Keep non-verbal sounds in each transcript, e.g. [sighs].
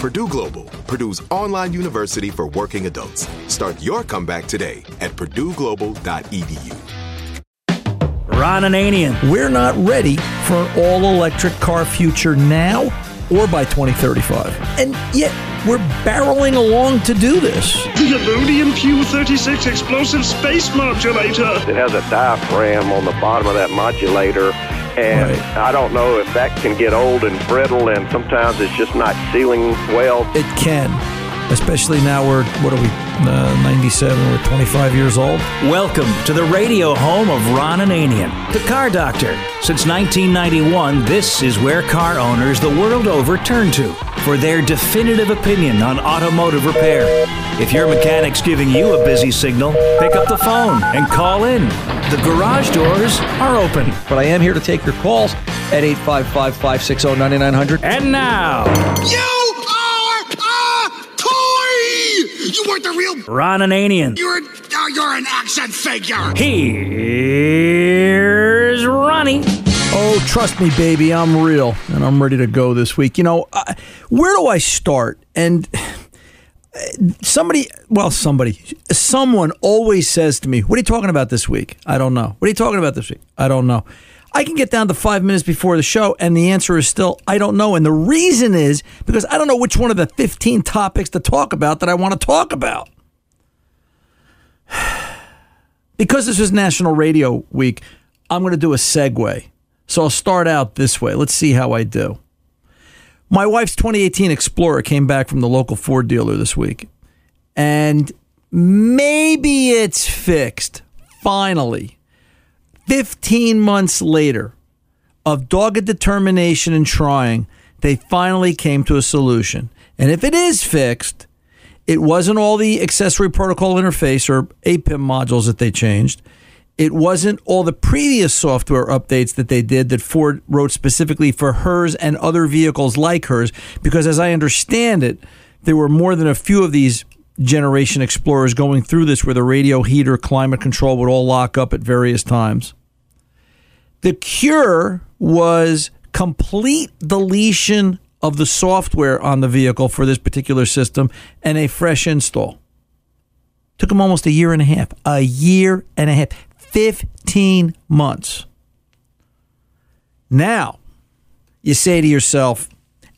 Purdue Global, Purdue's online university for working adults. Start your comeback today at purdueglobal.edu. Ron and Anian. We're not ready for an all electric car future now or by 2035. And yet, we're barreling along to do this. The Illudium Q36 explosive space modulator. It has a diaphragm on the bottom of that modulator. And Right. I don't know if that can get old and brittle, and sometimes it's just not sealing well. It can, especially now we're, what are we, uh, 97, we're 25 years old. Welcome to the radio home of Ron Ananian, the car doctor. Since 1991, this is where car owners the world over turn to for their definitive opinion on automotive repair. If your mechanic's giving you a busy signal, pick up the phone and call in. The garage doors are open. But I am here to take your calls at 855 560 9900. And now, You are a toy! You weren't the real. Ron Ananian. You're uh, you're an action figure. Here's Ronnie. Oh, trust me, baby, I'm real and I'm ready to go this week. You know, uh, where do I start? And [sighs] uh, somebody, well, somebody, someone always says to me, What are you talking about this week? I don't know. What are you talking about this week? I don't know. I can get down to five minutes before the show, and the answer is still, I don't know. And the reason is because I don't know which one of the 15 topics to talk about that I want to talk about. [sighs] Because this is National Radio Week, I'm going to do a segue. So I'll start out this way. Let's see how I do. My wife's 2018 Explorer came back from the local Ford dealer this week. And maybe it's fixed. Finally. 15 months later of dogged determination and trying, they finally came to a solution. And if it is fixed, it wasn't all the accessory protocol interface or APIM modules that they changed. It wasn't all the previous software updates that they did that Ford wrote specifically for hers and other vehicles like hers. Because as I understand it, there were more than a few of these generation Explorers going through this where the radio, heater, climate control would all lock up at various times. The cure was complete deletion of the software on the vehicle for this particular system and a fresh install. Took them almost a year and a half. A year and a half. 15 months. Now, you say to yourself,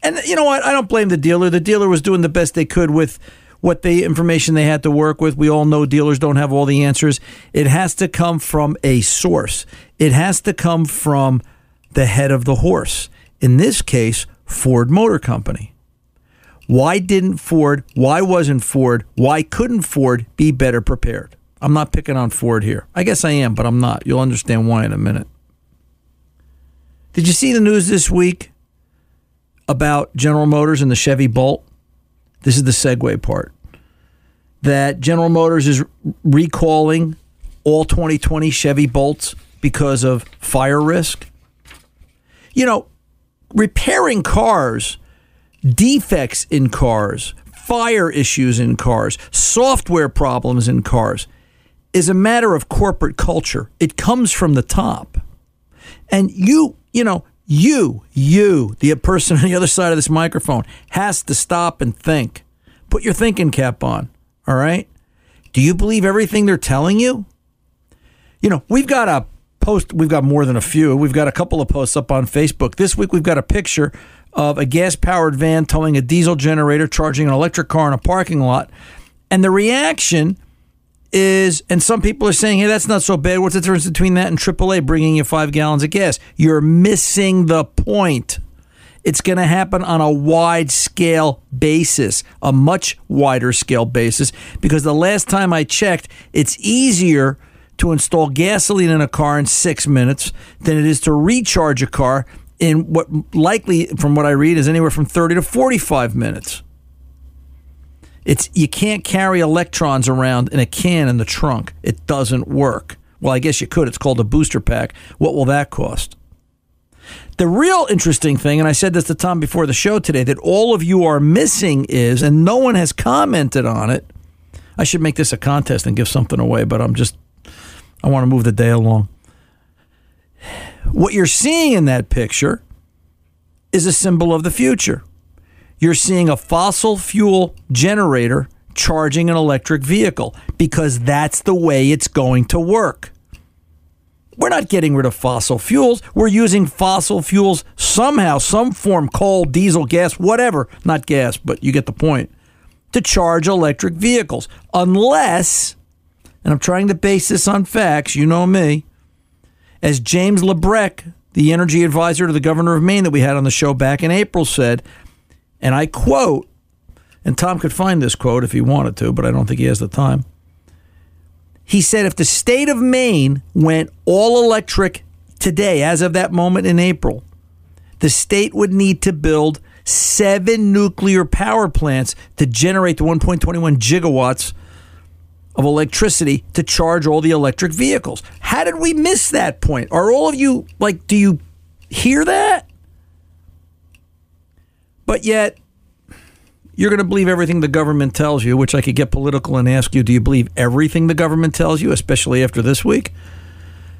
and you know what? I don't blame the dealer. The dealer was doing the best they could with what the information they had to work with. We all know dealers don't have all the answers. It has to come from a source. It has to come from the head of the horse. In this case, Ford Motor Company. Why didn't Ford, why wasn't Ford, why couldn't Ford be better prepared? I'm not picking on Ford here. I guess I am, but I'm not. You'll understand why in a minute. Did you see the news this week about General Motors and the Chevy Bolt? This is the segue part. That General Motors is recalling all 2020 Chevy Bolts because of fire risk. You know, repairing cars, defects in cars, fire issues in cars, software problems in cars is a matter of corporate culture. It comes from the top. And you, you know, you, you, the person [laughs] on the other side of this microphone, has to stop and think. Put your thinking cap on, all right? Do you believe everything they're telling you? You know, we've got a post, we've got more than a few. We've got a couple of posts up on Facebook. This week, we've got a picture of a gas powered van towing a diesel generator, charging an electric car in a parking lot. And the reaction is, and some people are saying, hey, that's not so bad. What's the difference between that and AAA bringing you five gallons of gas? You're missing the point. It's going to happen on a wide scale basis, a much wider scale basis, because the last time I checked, it's easier to install gasoline in a car in six minutes than it is to recharge a car in what likely, from what I read, is anywhere from 30 to 45 minutes. It's you can't carry electrons around in a can in the trunk. It doesn't work. Well, I guess you could. It's called a booster pack. What will that cost? The real interesting thing, and I said this to Tom before the show today, that all of you are missing is, and no one has commented on it. I should make this a contest and give something away, but I'm just, I want to move the day along. What you're seeing in that picture is a symbol of the future you're seeing a fossil fuel generator charging an electric vehicle because that's the way it's going to work. We're not getting rid of fossil fuels. We're using fossil fuels somehow, some form, coal, diesel, gas, whatever. Not gas, but you get the point. To charge electric vehicles. Unless, and I'm trying to base this on facts, you know me, as James Labreck, the energy advisor to the governor of Maine that we had on the show back in April, said, and I quote, and Tom could find this quote if he wanted to, but I don't think he has the time. He said if the state of Maine went all electric today, as of that moment in April, the state would need to build seven nuclear power plants to generate the 1.21 gigawatts of electricity to charge all the electric vehicles. How did we miss that point? Are all of you like, do you hear that? But yet, you're going to believe everything the government tells you, which I could get political and ask you, do you believe everything the government tells you, especially after this week?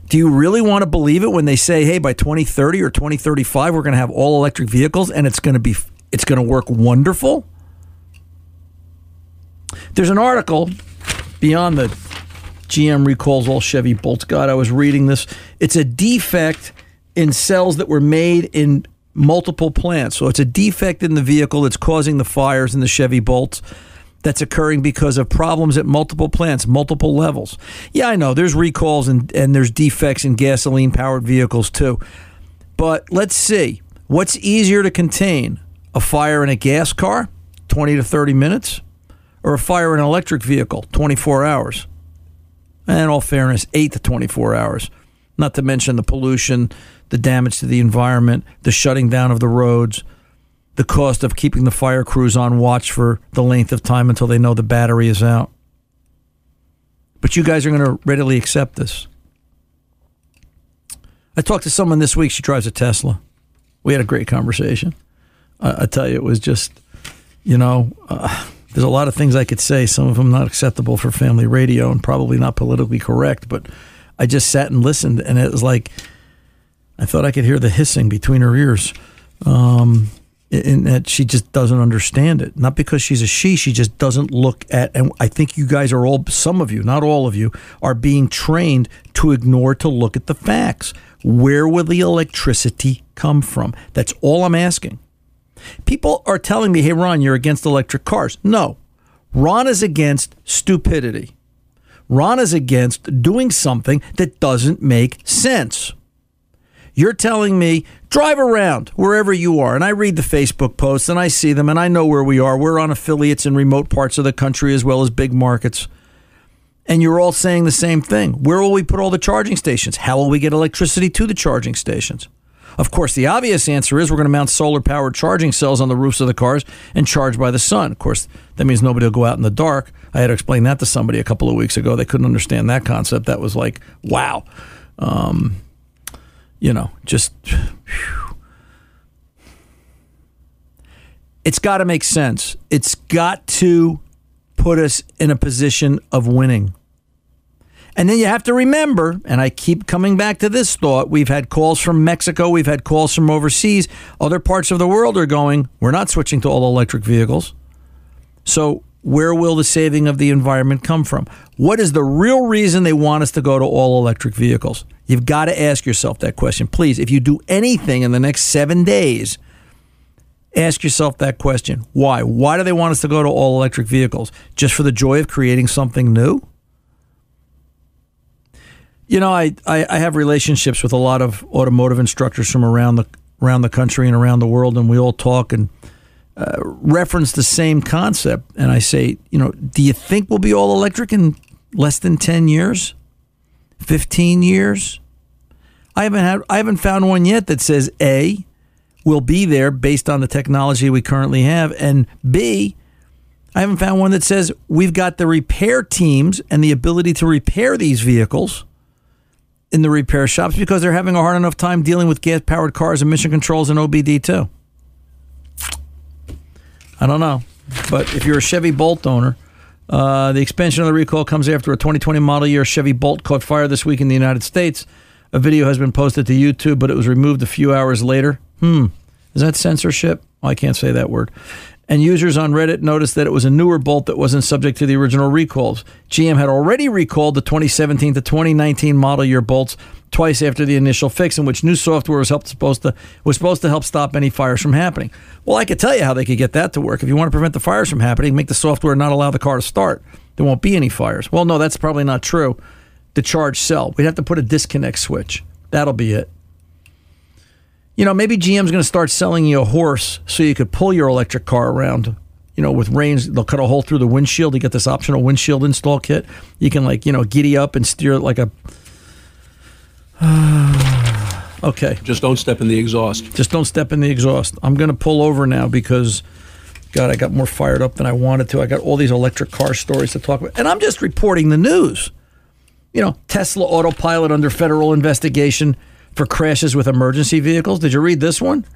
Do you really want to believe it when they say, "Hey, by 2030 or 2035 we're going to have all electric vehicles and it's going to be it's going to work wonderful?" There's an article beyond the GM recalls all Chevy Bolts. God, I was reading this. It's a defect in cells that were made in multiple plants. So it's a defect in the vehicle that's causing the fires in the Chevy Bolts that's occurring because of problems at multiple plants, multiple levels. Yeah, I know there's recalls and, and there's defects in gasoline powered vehicles too. But let's see what's easier to contain a fire in a gas car, 20 to 30 minutes, or a fire in an electric vehicle, 24 hours. And in all fairness, 8 to 24 hours. Not to mention the pollution, the damage to the environment, the shutting down of the roads, the cost of keeping the fire crews on watch for the length of time until they know the battery is out. But you guys are going to readily accept this. I talked to someone this week. She drives a Tesla. We had a great conversation. I, I tell you, it was just, you know, uh, there's a lot of things I could say. Some of them not acceptable for family radio and probably not politically correct. But I just sat and listened, and it was like I thought I could hear the hissing between her ears. Um, in that she just doesn't understand it. Not because she's a she, she just doesn't look at. And I think you guys are all, some of you, not all of you, are being trained to ignore to look at the facts. Where will the electricity come from? That's all I'm asking. People are telling me, hey, Ron, you're against electric cars. No, Ron is against stupidity. Ron is against doing something that doesn't make sense. You're telling me drive around wherever you are. And I read the Facebook posts and I see them and I know where we are. We're on affiliates in remote parts of the country as well as big markets. And you're all saying the same thing. Where will we put all the charging stations? How will we get electricity to the charging stations? Of course, the obvious answer is we're going to mount solar powered charging cells on the roofs of the cars and charge by the sun. Of course, that means nobody will go out in the dark. I had to explain that to somebody a couple of weeks ago. They couldn't understand that concept. That was like, wow. Um, you know, just. Whew. It's got to make sense. It's got to put us in a position of winning. And then you have to remember, and I keep coming back to this thought we've had calls from Mexico, we've had calls from overseas. Other parts of the world are going, we're not switching to all electric vehicles. So, where will the saving of the environment come from? What is the real reason they want us to go to all electric vehicles? You've got to ask yourself that question. Please, if you do anything in the next seven days, ask yourself that question. Why? Why do they want us to go to all electric vehicles? Just for the joy of creating something new? You know, I, I, I have relationships with a lot of automotive instructors from around the around the country and around the world, and we all talk and uh, reference the same concept. And I say, you know, do you think we'll be all electric in less than ten years, fifteen years? I haven't had I haven't found one yet that says a will be there based on the technology we currently have, and b I haven't found one that says we've got the repair teams and the ability to repair these vehicles in the repair shops because they're having a hard enough time dealing with gas powered cars, emission controls, and OBD II. I don't know. But if you're a Chevy Bolt owner, uh, the expansion of the recall comes after a 2020 model year Chevy Bolt caught fire this week in the United States. A video has been posted to YouTube, but it was removed a few hours later. Hmm. Is that censorship? Well, I can't say that word and users on Reddit noticed that it was a newer Bolt that wasn't subject to the original recalls. GM had already recalled the 2017 to 2019 model year Bolts twice after the initial fix, in which new software was helped supposed to was supposed to help stop any fires from happening. Well, I could tell you how they could get that to work. If you want to prevent the fires from happening, make the software not allow the car to start. There won't be any fires. Well, no, that's probably not true. The charge cell. We'd have to put a disconnect switch. That'll be it. You know, maybe GM's going to start selling you a horse so you could pull your electric car around. You know, with reins, they'll cut a hole through the windshield. You get this optional windshield install kit. You can like, you know, giddy up and steer it like a. [sighs] okay. Just don't step in the exhaust. Just don't step in the exhaust. I'm going to pull over now because, God, I got more fired up than I wanted to. I got all these electric car stories to talk about, and I'm just reporting the news. You know, Tesla autopilot under federal investigation for crashes with emergency vehicles. Did you read this one?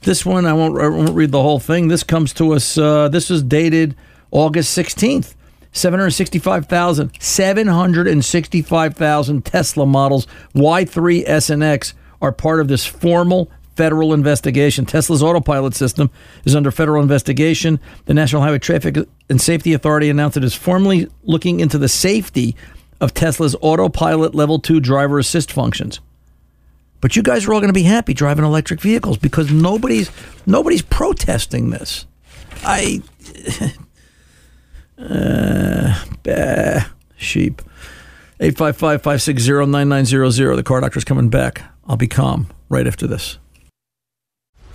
This one, I won't, I won't read the whole thing. This comes to us, uh, this is dated August 16th. 765,000, 765,000 Tesla models Y3 S and X are part of this formal federal investigation. Tesla's autopilot system is under federal investigation. The National Highway Traffic and Safety Authority announced it is formally looking into the safety of Tesla's autopilot level 2 driver assist functions. But you guys are all going to be happy driving electric vehicles because nobody's nobody's protesting this. I [laughs] uh, bah, sheep. 855-560-9900. The car doctor's coming back. I'll be calm right after this.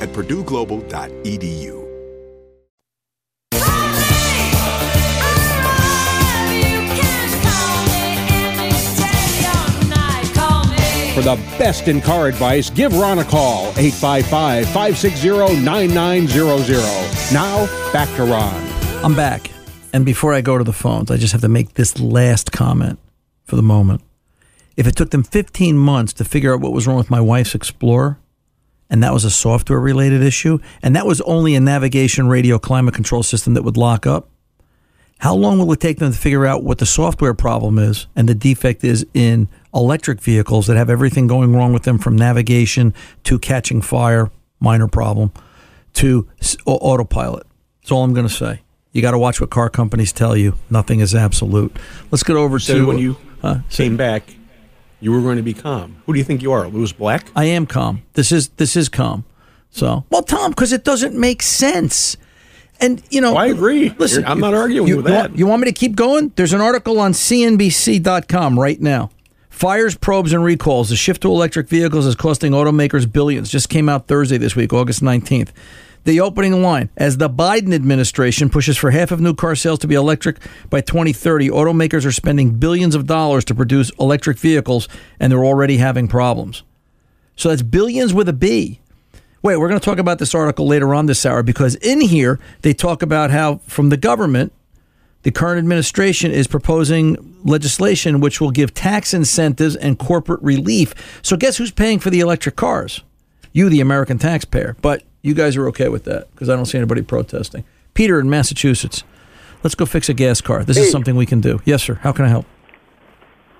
at purdueglobal.edu. For the best in car advice, give Ron a call, 855 560 9900. Now, back to Ron. I'm back. And before I go to the phones, I just have to make this last comment for the moment. If it took them 15 months to figure out what was wrong with my wife's Explorer, and that was a software related issue, and that was only a navigation radio climate control system that would lock up, how long will it take them to figure out what the software problem is and the defect is in electric vehicles that have everything going wrong with them from navigation to catching fire, minor problem, to autopilot? That's all I'm going to say. You got to watch what car companies tell you. Nothing is absolute. Let's get over So to when you Huh? came back, you were going to be calm. Who do you think you are, Lewis Black? I am calm. This is this is calm. So, well, Tom, because it doesn't make sense. And you know, Oh, I agree. Listen, You're- I'm not arguing you, with you that. Want, you want me to keep going? There's an article on CNBC.com right now. Fires, probes, and recalls. The shift to electric vehicles is costing automakers billions. Just came out Thursday this week, August 19th. The opening line As the Biden administration pushes for half of new car sales to be electric by 2030, automakers are spending billions of dollars to produce electric vehicles, and they're already having problems. So that's billions with a B. Wait, we're going to talk about this article later on this hour because in here they talk about how from the government, the current administration is proposing legislation which will give tax incentives and corporate relief. So guess who's paying for the electric cars? You, the American taxpayer. But you guys are okay with that because I don't see anybody protesting. Peter in Massachusetts. Let's go fix a gas car. This is something we can do. Yes, sir. How can I help?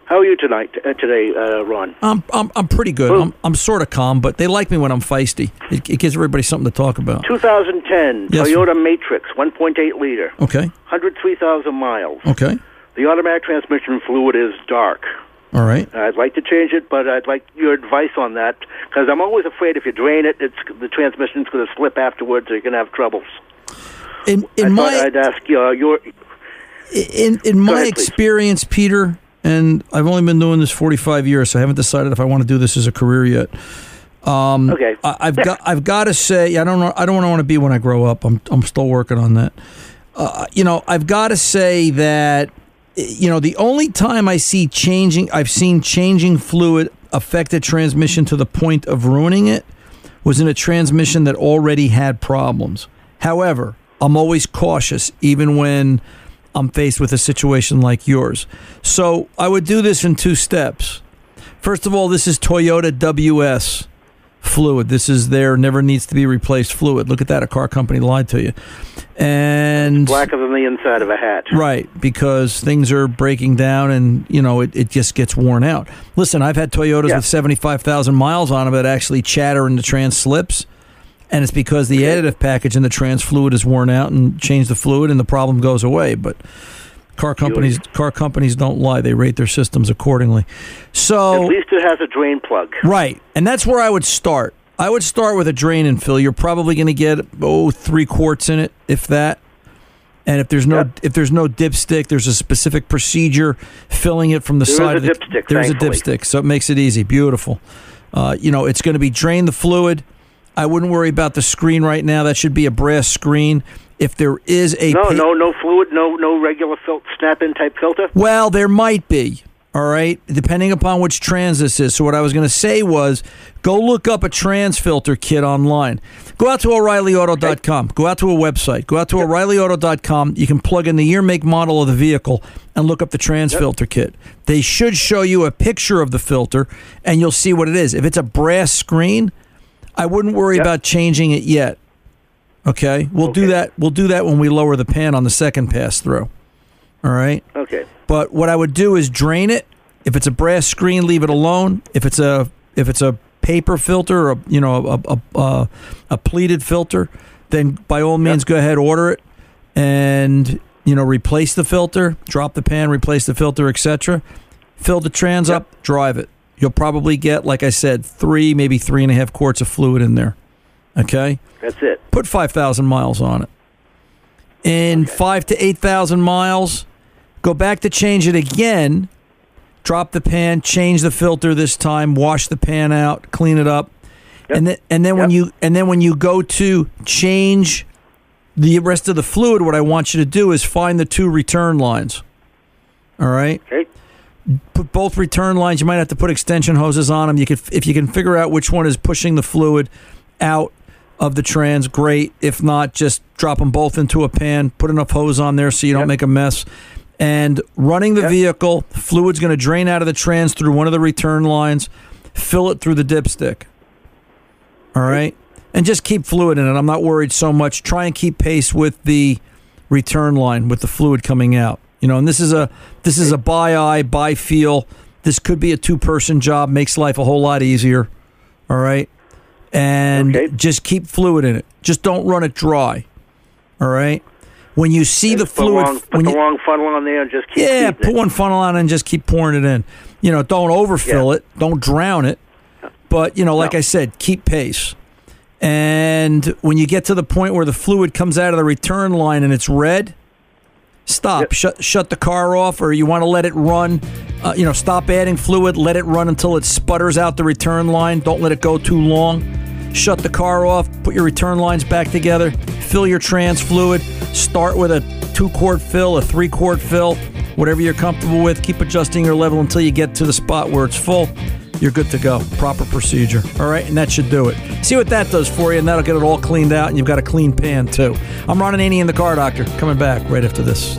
How are you tonight? Uh, today, uh, Ron? I'm I'm, I'm pretty good. I'm, I'm sort of calm, but they like me when I'm feisty. It, it gives everybody something to talk about. 2010 Yes, sir. Toyota Matrix, 1.8 liter, Okay. 103,000 miles. Okay. The automatic transmission fluid is dark. All right. I'd like to change it, but I'd like your advice on that because I'm always afraid if you drain it, it's the transmission's going to slip afterwards. Or you're going to have troubles. In in thought my I'd ask uh, your in in my ahead, please. experience, Peter, and I've only been doing this 45 years, so I haven't decided if I want to do this as a career yet. Um, Okay. I, I've got I've got to say I don't know I don't want to be when I grow up. I'm I'm still working on that. Uh, you know I've got to say that you know, the only time I see changing, I've seen changing fluid affect a transmission to the point of ruining it was in a transmission that already had problems. However, I'm always cautious, even when I'm faced with a situation like yours. So I would do this in two steps. First of all, this is Toyota WS fluid. This is there, never needs to be replaced fluid. Look at that. A car company lied to you. And Blacker than the inside of a hat. Right, because things are breaking down and, you know, it, it just gets worn out. Listen, I've had Toyotas Yeah. with 75,000 miles on them that actually chatter and the trans slips. And it's because the additive package in the trans fluid is worn out and change the fluid and the problem goes away. But car companies car companies don't lie. They rate their systems accordingly. So At least it has a drain plug. Right. And that's where I would start. I would start with a drain and fill. You're probably going to get oh three quarts in it, if that. And if there's no if there's no dipstick, there's a specific procedure filling it from the There side a of the dipstick, There's thankfully. a dipstick, so it makes it easy. Beautiful. Uh, you know, it's going to be drain the fluid. I wouldn't worry about the screen right now. That should be a brass screen. If there is a No, pa- no, no fluid, no, no regular fil- snap-in type filter. well, there might be. All right, depending upon which trans this is. So what I was going to say was, go look up a trans filter kit online. Go out to O'ReillyAuto.com. Go out to a website. Go out to O'ReillyAuto.com. You can plug in the year, make, model of the vehicle and look up the trans filter kit. They should show you a picture of the filter, and you'll see what it is. If it's a brass screen, I wouldn't worry about changing it yet. Okay, we'll do that. We'll do that when we lower the pan on the second pass through. All right. Okay. But what I would do is drain it. If it's a brass screen, leave it alone. If it's a if it's a paper filter or a, you know a a, a, a pleated filter, then by all means go ahead order it and you know replace the filter, drop the pan, replace the filter, etc. Fill the trans up, drive it. You'll probably get, like I said, three maybe three and a half quarts of fluid in there. Okay That's it. put 5,000 miles on it. In five to 8,000 miles, go back to change it again. Drop the pan, change the filter this time, wash the pan out, clean it up. And then and then when you and then when you go to change the rest of the fluid, what I want you to do is find the two return lines. All right? Okay. Put both return lines. You might have to put extension hoses on them. You could if you can figure out which one is pushing the fluid out of the trans, great. If not, just drop them both into a pan. Put enough hose on there so you don't make a mess. And running the vehicle, fluid's going to drain out of the trans through one of the return lines. Fill it through the dipstick. All right, and just keep fluid in it. I'm not worried so much. Try and keep pace with the return line with the fluid coming out. You know, and this is a this is a by eye by feel. This could be a two person job. Makes life a whole lot easier. All right, and just keep fluid in it. Just don't run it dry. All right. When you see the fluid, long, put the you, long funnel on there and just keep yeah, put it. one funnel on and just keep pouring it in. You know, don't overfill it, don't drown it, but you know, like I said, keep pace. And when you get to the point where the fluid comes out of the return line and it's red, stop. Shut shut the car off, or you want to let it run. Uh, you know, stop adding fluid. Let it run until it sputters out the return line. Don't let it go too long. Shut the car off. Put your return lines back together. Fill your trans fluid. Start with a two quart fill, a three quart fill, whatever you're comfortable with. Keep adjusting your level until you get to the spot where it's full. You're good to go. Proper procedure. All right, and that should do it. See what that does for you, and that'll get it all cleaned out, and you've got a clean pan too. I'm Ron Ananian in the car doctor. Coming back right after this.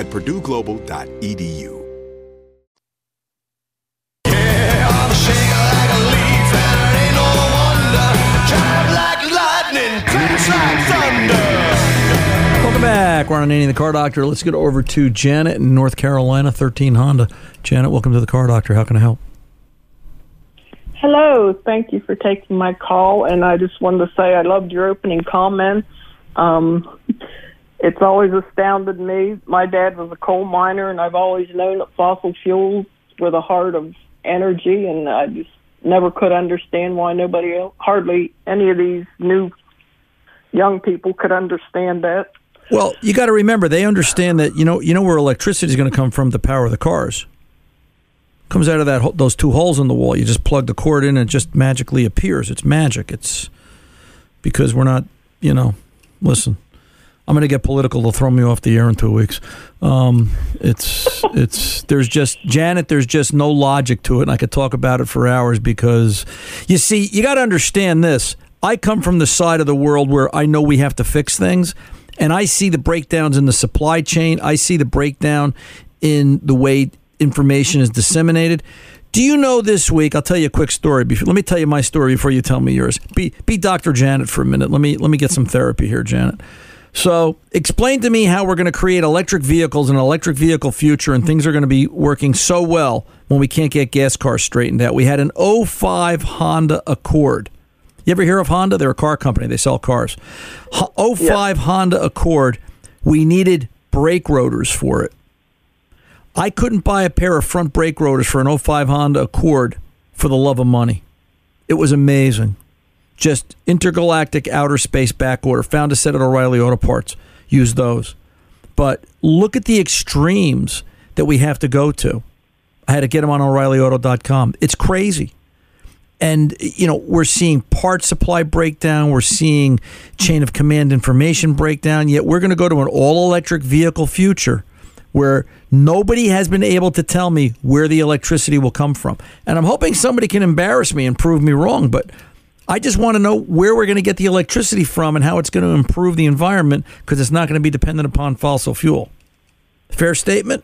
at purdueglobal.edu. Welcome back. We're on Nanny the Car Doctor. Let's get over to Janet in North Carolina, 13 Honda. Janet, welcome to the Car Doctor. How can I help? Hello, thank you for taking my call. And I just wanted to say I loved your opening comments. Um, it's always astounded me. My dad was a coal miner, and I've always known that fossil fuels were the heart of energy, and I just never could understand why nobody else, hardly any of these new young people could understand that. Well, you got to remember they understand that you know you know where electricity is going to come from to power of the cars. Comes out of that those two holes in the wall. You just plug the cord in and it just magically appears. It's magic. It's because we're not, you know. Listen, I'm going to get political. They'll throw me off the air in two weeks. Um, it's [laughs] it's there's just Janet. There's just no logic to it, and I could talk about it for hours because you see, you got to understand this. I come from the side of the world where I know we have to fix things, and I see the breakdowns in the supply chain. I see the breakdown in the way information is disseminated. Do you know this week? I'll tell you a quick story. Before, let me tell you my story before you tell me yours. Be be Dr. Janet for a minute. Let me let me get some therapy here, Janet. So, explain to me how we're going to create electric vehicles and electric vehicle future, and things are going to be working so well when we can't get gas cars straightened out. We had an 05 Honda Accord. You ever hear of Honda? They're a car company. They sell cars. Ho- 05 Honda Accord. We needed brake rotors for it. I couldn't buy a pair of front brake rotors for an 05 Honda Accord for the love of money. It was amazing. Just intergalactic outer space back order. Found a set at O'Reilly Auto Parts. Use those. But look at the extremes that we have to go to. I had to get them on O'ReillyAuto.com. It's crazy. And, you know, we're seeing part supply breakdown. We're seeing chain of command information breakdown. Yet we're going to go to an all electric vehicle future where nobody has been able to tell me where the electricity will come from. And I'm hoping somebody can embarrass me and prove me wrong. But I just want to know where we're going to get the electricity from and how it's going to improve the environment because it's not going to be dependent upon fossil fuel. Fair statement?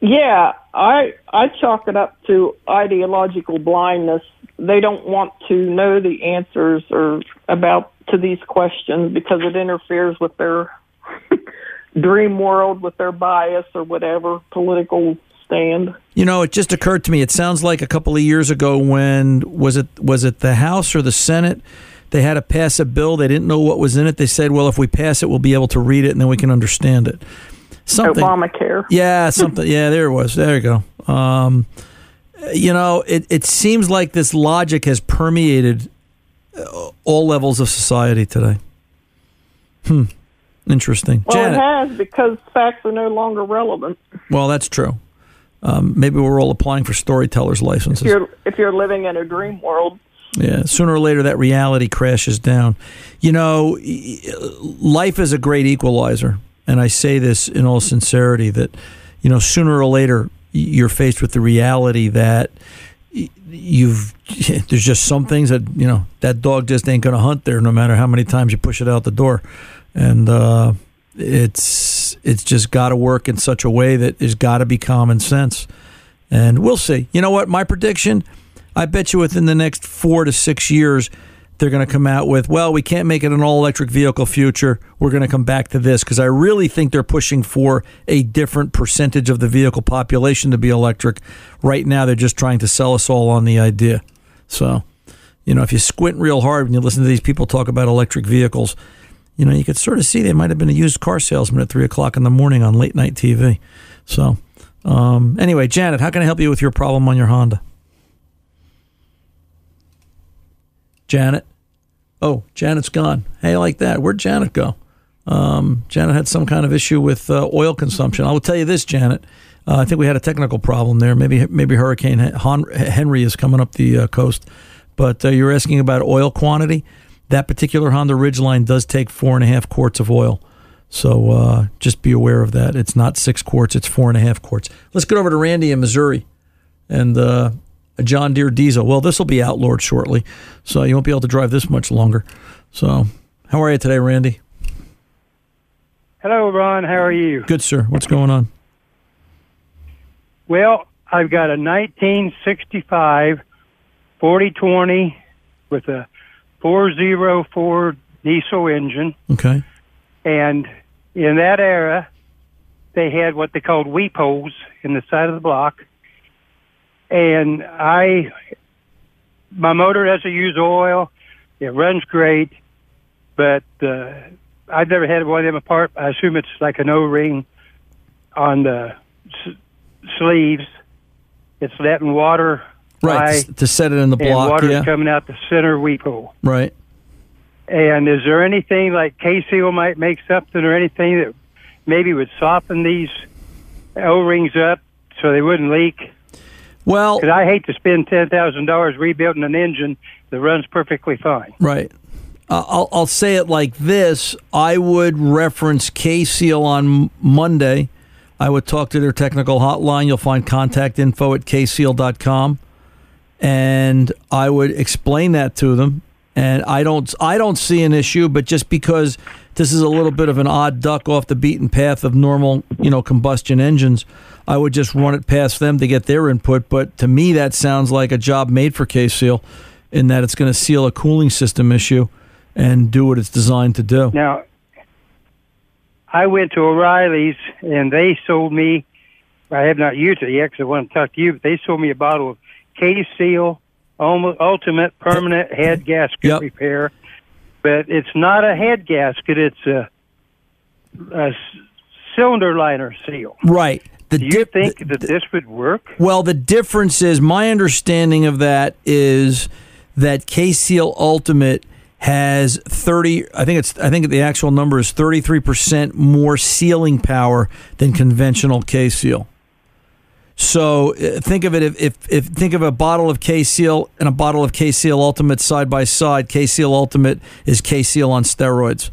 Yeah, I I chalk it up to ideological blindness. They don't want to know the answers or about to these questions because it interferes with their [laughs] dream world, with their bias or whatever political You know, it just occurred to me. It sounds like a couple of years ago when was it was it the House or the Senate? They had to pass a bill. They didn't know what was in it. They said, "Well, if we pass it, we'll be able to read it and then we can understand it." Something. Obamacare. Yeah, something. yeah, there it was. There you go. Um, you know, it it seems like this logic has permeated uh, all levels of society today. Hmm. Interesting. Well, Janet. it has because facts are no longer relevant. Well, that's true. Um, maybe we're all applying for storytellers If licenses. you're if you're living in a dream world. Yeah, sooner or later that reality crashes down. You know, life is a great equalizer, and I say this in all sincerity that you know sooner or later you're faced with the reality that you've [laughs] there's just some things that you know that dog just ain't going to hunt there no matter how many times you push it out the door, and uh, it's it's just got to work in such a way that there's got to be common sense, and we'll see. You know what? My prediction. I bet you within the next four to six years, they're going to come out with, well, we can't make it an all electric vehicle future. We're going to come back to this because I really think they're pushing for a different percentage of the vehicle population to be electric. Right now, they're just trying to sell us all on the idea. So, you know, if you squint real hard when you listen to these people talk about electric vehicles, you know, you could sort of see they might have been a used car salesman at three o'clock in the morning on late night TV. So, um, anyway, Janet, how can I help you with your problem on your Honda? Janet. Oh, Janet's gone. Hey, like that. Where'd Janet go? Um, Janet had some kind of issue with uh, oil consumption. I will tell you this, Janet. Uh, I think we had a technical problem there. Maybe maybe Hurricane Henry is coming up the uh, coast. But uh, you're asking about oil quantity. That particular Honda Ridgeline does take four and a half quarts of oil. So uh, just be aware of that. It's not six quarts; it's four and a half quarts. Let's get over to Randy in Missouri, and uh, a John Deere diesel. Well, this will be outlawed shortly, so you won't be able to drive this much longer. So, how are you today, Randy? Hello, Ron. How are you? Good, sir. What's going on? Well, I've got a 1965 4020 with a 404 diesel engine, Okay. and in that era, they had what they called weep holes in the side of the block. And I, my motor doesn't use oil. It runs great, but uh, I've never had one of them apart. I assume it's like an O-ring on the s- sleeves. It's letting water Right, fly, to set it in the and block. water's Yeah. coming out the center weep hole. Right. And is there anything like K-Seal might make something or anything that maybe would soften these O-rings up so they wouldn't leak? Well, because I hate to spend ten thousand dollars rebuilding an engine that runs perfectly fine. Right. Uh, I'll, I'll say it like this I would reference K Seal on Monday. I would talk to their technical hotline. You'll find contact info at kseal.com. And I would explain that to them. And I don't I don't see an issue, but just because this is a little bit of an odd duck off the beaten path of normal, you know, combustion engines, I would just run it past them to get their input. But to me, that sounds like a job made for K Seal, in that it's going to seal a cooling system issue and do what it's designed to do. Now, I went to O'Reilly's and they sold me. I have not used it yet because I want to talk to you. But they sold me a bottle of K Seal Ultimate Permanent Head Gasket Repair. But it's not a head gasket; it's a cylinder liner seal. Right. The Do you think that this would work? Well, the difference is my understanding of that is that K Seal Ultimate has 30 I think it's I think the actual number is 33% more sealing power than conventional K Seal. So uh, think of it if, if, if think of a bottle of K Seal and a bottle of K Seal Ultimate side by side. K Seal Ultimate is K Seal on steroids.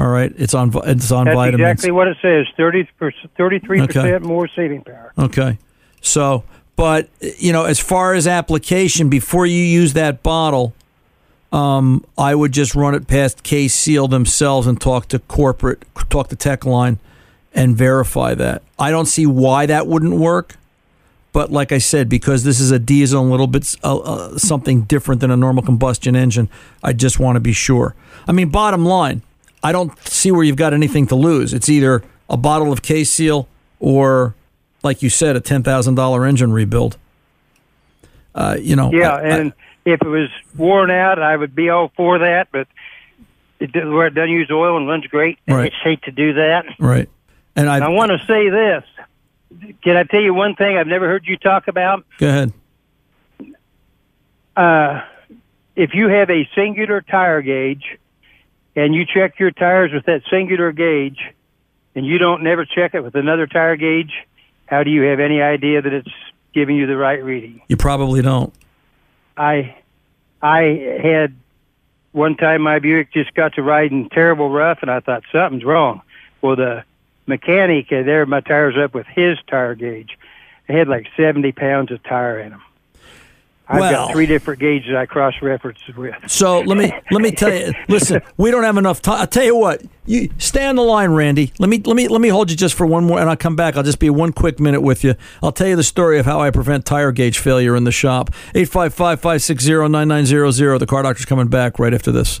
All right, it's on it's on That's vitamins. exactly what it says. 30 33 Okay. percent more sealing power. Okay. So, but you know, as far as application, before you use that bottle, um, I would just run it past K Seal themselves and talk to corporate, talk to Tech Line, and verify that. I don't see why that wouldn't work. But like I said, because this is a diesel, a little bit uh, uh, something different than a normal combustion engine, I just want to be sure. I mean, bottom line, I don't see where you've got anything to lose. It's either a bottle of K Seal or, like you said, a ten thousand dollar engine rebuild. Uh, you know, Yeah, I- I- and if it was worn out, I would be all for that. But it, where it doesn't use oil and runs great, I Right. just hate to do that. right. And I I want to say this. Can I tell you one thing I've never heard you talk about? go ahead. Uh, if you have a singular tire gauge and you check your tires with that singular gauge and you don't never check it with another tire gauge, how do you have any idea that it's giving you the right reading? You probably don't. I I had one time my Buick just got to riding terrible rough, and I thought something's wrong. Well, the mechanic uh, there, my tires up with his tire gauge. They had like seventy pounds of tire in them. I've Well- got three different gauges I cross reference with. So let me let me tell you. [laughs] Listen, we don't have enough time. I'll tell you what. You stay on the line, Randy. Let me let me let me hold you just for one more, and I'll come back. I'll just be one quick minute with you. I'll tell you the story of how I prevent tire gauge failure in the shop. 855-560-9900. The car doctor's coming back right after this.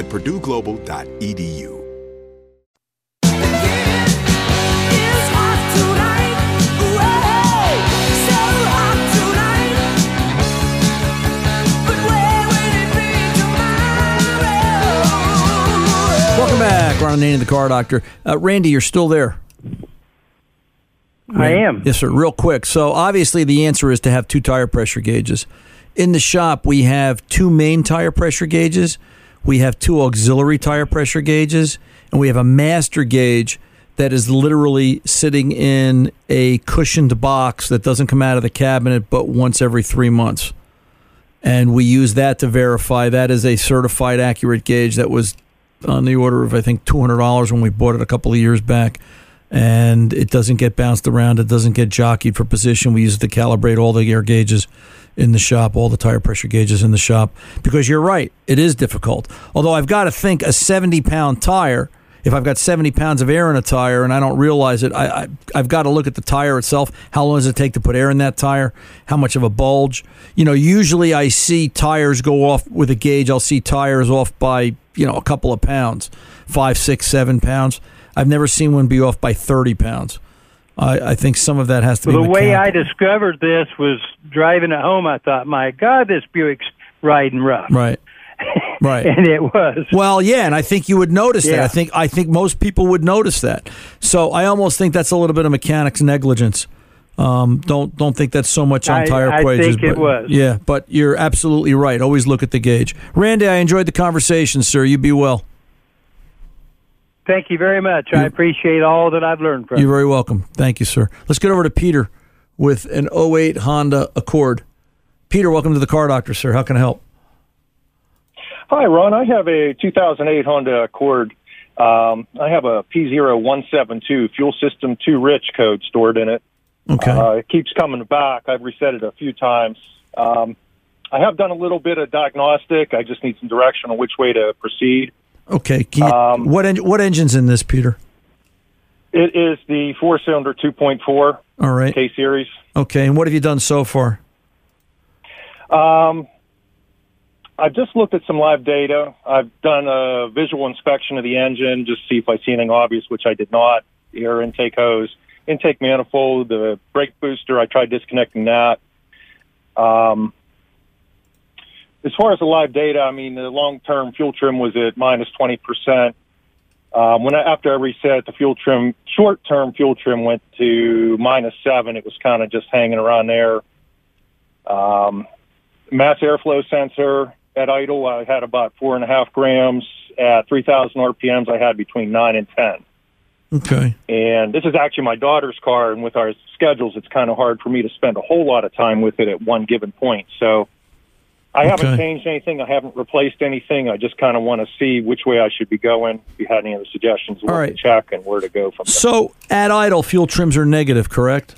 at purdueglobal.edu. Welcome back, Ron Ananian, the name of the car doctor. Uh, Randy, you're still there. I am. Yes, sir. Real quick. So obviously, the answer is to have two tire pressure gauges. In the shop, we have two main tire pressure gauges. We have two auxiliary tire pressure gauges, and we have a master gauge that is literally sitting in a cushioned box that doesn't come out of the cabinet but once every three months. And we use that to verify that is a certified accurate gauge that was on the order of, I think, $200 when we bought it a couple of years back. And it doesn't get bounced around, it doesn't get jockeyed for position. We use it to calibrate all the air gauges in the shop, all the tire pressure gauges in the shop, because you're right, it is difficult. Although I've got to think a 70 pound tire, if I've got 70 pounds of air in a tire and I don't realize it, I, I, I've got to look at the tire itself. How long does it take to put air in that tire? How much of a bulge? You know, usually I see tires go off with a gauge, I'll see tires off by, you know, a couple of pounds, five, six, seven pounds. I've never seen one be off by 30 pounds. I, I think some of that has to Well, be the way I discovered this was driving it home. I thought, my God, this Buick's riding rough. Right. [laughs] Right. and it was. Well, yeah, and I think you would notice that. I think I think most people would notice that. So I almost think that's a little bit of mechanics negligence. Um, don't don't think that's so much on I- tire I wages. think it but, was. Yeah, but you're absolutely right. Always look at the gauge. Randy, I enjoyed the conversation, sir. You be well. Thank you very much. I appreciate all that I've learned from you. You're very welcome. Thank you, sir. Let's get over to Peter with an 08 Honda Accord. Peter, welcome to the Car Doctor, sir. How can I help? Hi, Ron. I have a 2008 Honda Accord. Um, I have a P0172 fuel system 2 rich code stored in it. Okay. Uh, it keeps coming back. I've reset it a few times. Um, I have done a little bit of diagnostic. I just need some direction on which way to proceed. Okay. You, Um, what en- what engine's in this, Peter? It is the four cylinder 2.4 All right. K series. Okay. And what have you done so far? Um, I've just looked at some live data. I've done a visual inspection of the engine, just to see if I see anything obvious, which I did not. The air intake hose, intake manifold, the brake booster. I tried disconnecting that. Um, as far as the live data, I mean, the long-term fuel trim was at minus minus twenty percent. Um, when I, after I reset the fuel trim, short-term fuel trim went to minus seven. It was kind of just hanging around there. Um, mass airflow sensor at idle, I had about four and a half grams. At 3,000 RPMs, I had between nine and 10. Okay. And this is actually my daughter's car, and with our schedules, it's kind of hard for me to spend a whole lot of time with it at one given point. So I haven't Okay. changed anything. I haven't replaced anything. I just kind of want to see which way I should be going. If you had any other suggestions, what right. to check and where to go from there. So at idle, fuel trims are negative, correct?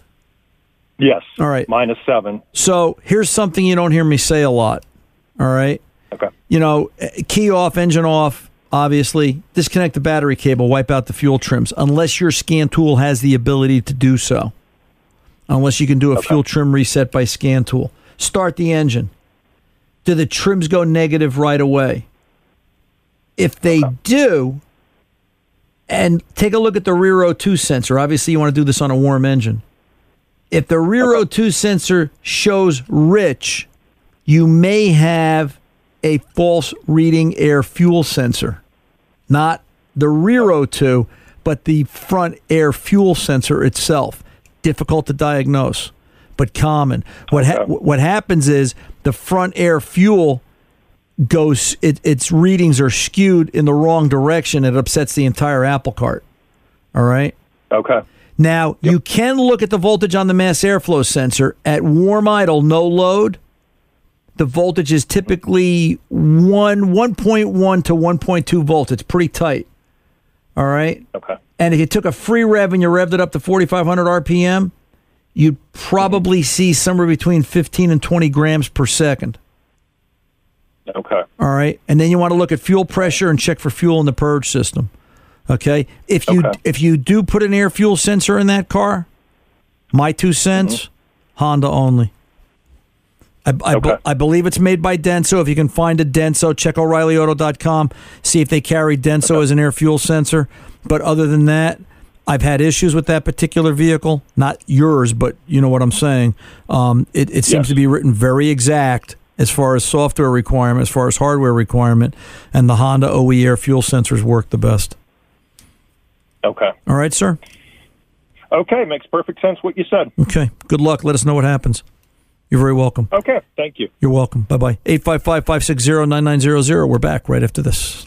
Yes. All right. Minus seven. So here's something you don't hear me say a lot. All right. Okay. You know, eh, key off, engine off. Obviously, disconnect the battery cable, wipe out the fuel trims, unless your scan tool has the ability to do so. Unless you can do a fuel trim reset by scan tool. Start the engine. Do the trims go negative right away? If they do, and take a look at the rear O2 sensor. Obviously, you want to do this on a warm engine. If the rear O2 sensor shows rich, you may have a false reading air fuel sensor. Not the rear O2, but the front air fuel sensor itself. Difficult to diagnose, but common. What ha- what happens is the front air fuel goes it, its readings are skewed in the wrong direction. It upsets the entire apple cart. All right. Okay. Now you can look at the voltage on the mass airflow sensor at warm idle, no load. The voltage is typically one one point one to one point two volts. It's pretty tight. All right. Okay. And if you took a free rev and you revved it up to forty five hundred RPM, you'd probably see somewhere between fifteen and twenty grams per second. Okay. All right, and then you want to look at fuel pressure and check for fuel in the purge system. Okay, if you if you do put an air fuel sensor in that car, my two cents, mm-hmm. Honda only. I, I, be- I believe it's made by Denso. If you can find a Denso, check O'ReillyAuto.com. See if they carry Denso as an air fuel sensor. But other than that, I've had issues with that particular vehicle. Not yours, but you know what I'm saying. Um, it it seems Yes. to be written very exact as far as software requirement, as far as hardware requirement, and the Honda OE air fuel sensors work the best. Okay. All right, sir. Okay. Makes perfect sense what you said. Okay. Good luck. Let us know what happens. You're very welcome. Okay, thank you. You're welcome. Bye bye. 855 560 9900. We're back right after this.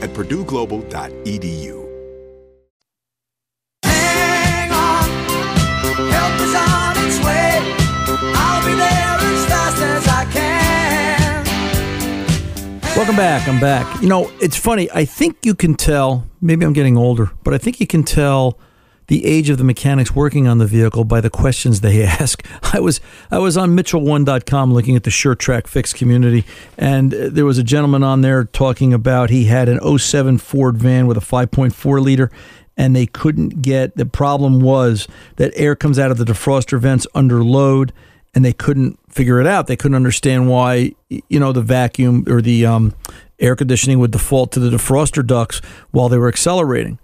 at purdueglobal.edu. Hang on, help is on its way. I'll be there as fast as I can. Welcome back. I'm back. You know, it's funny. I think you can tell, maybe I'm getting older, but I think you can tell the age of the mechanics working on the vehicle by the questions they [laughs] ask. I was I was on mitchell1.com looking at the SureTrack Fix community and there was a gentleman on there talking about he had an 07 Ford van with a 5.4 liter and they couldn't get the problem was that air comes out of the defroster vents under load and they couldn't figure it out. They couldn't understand why you know the vacuum or the um, air conditioning would default to the defroster ducts while they were accelerating.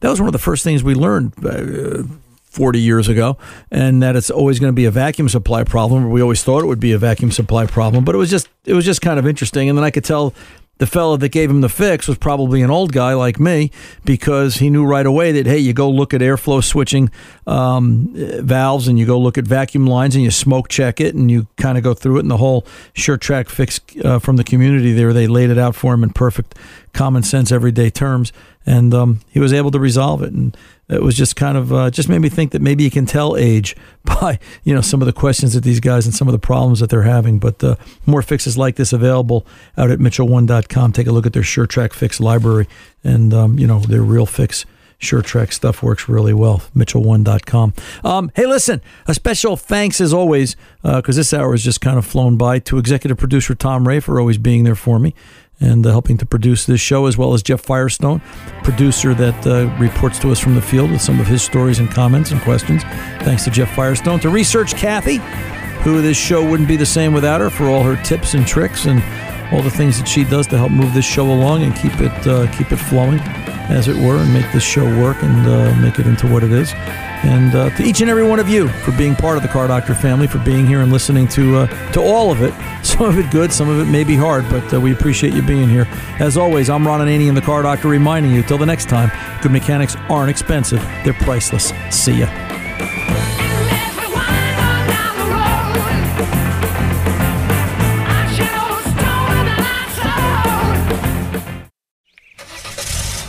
That was one of the first things we learned uh, 40 years ago, and that it's always going to be a vacuum supply problem. We always thought it would be a vacuum supply problem, but it was just it was just kind of interesting. And then I could tell the fellow that gave him the fix was probably an old guy like me because he knew right away that hey, you go look at airflow switching um, valves and you go look at vacuum lines and you smoke check it and you kind of go through it. And the whole SureTrack fix uh, from the community there, they laid it out for him in perfect common sense, everyday terms, and um, he was able to resolve it. And it was just kind of uh, just made me think that maybe you can tell age [laughs] by you know some of the questions that these guys and some of the problems that they're having. But uh, more fixes like this available out at Mitchell1.com. Take a look at their SureTrack Fix library, and um, you know their real fix. SureTrack stuff works really well. Mitchell1.com. Um, hey, listen, a special thanks as always, because uh, this hour has just kind of flown by, to executive producer Tom Ray for always being there for me and uh, helping to produce this show, as well as Jeff Firestone, producer that uh, reports to us from the field with some of his stories and comments and questions. Thanks to Jeff Firestone. To research Kathy, who this show wouldn't be the same without her for all her tips and tricks and all the things that she does to help move this show along and keep it uh, keep it flowing, as it were, and make this show work and uh, make it into what it is. And uh, to each and every one of you for being part of the Car Doctor family, for being here and listening to uh, to all of it. [laughs] Some of it good, some of it may be hard, but uh, we appreciate you being here. As always, I'm Ron Ananian the Car Doctor, reminding you till the next time, good mechanics aren't expensive; they're priceless. See ya.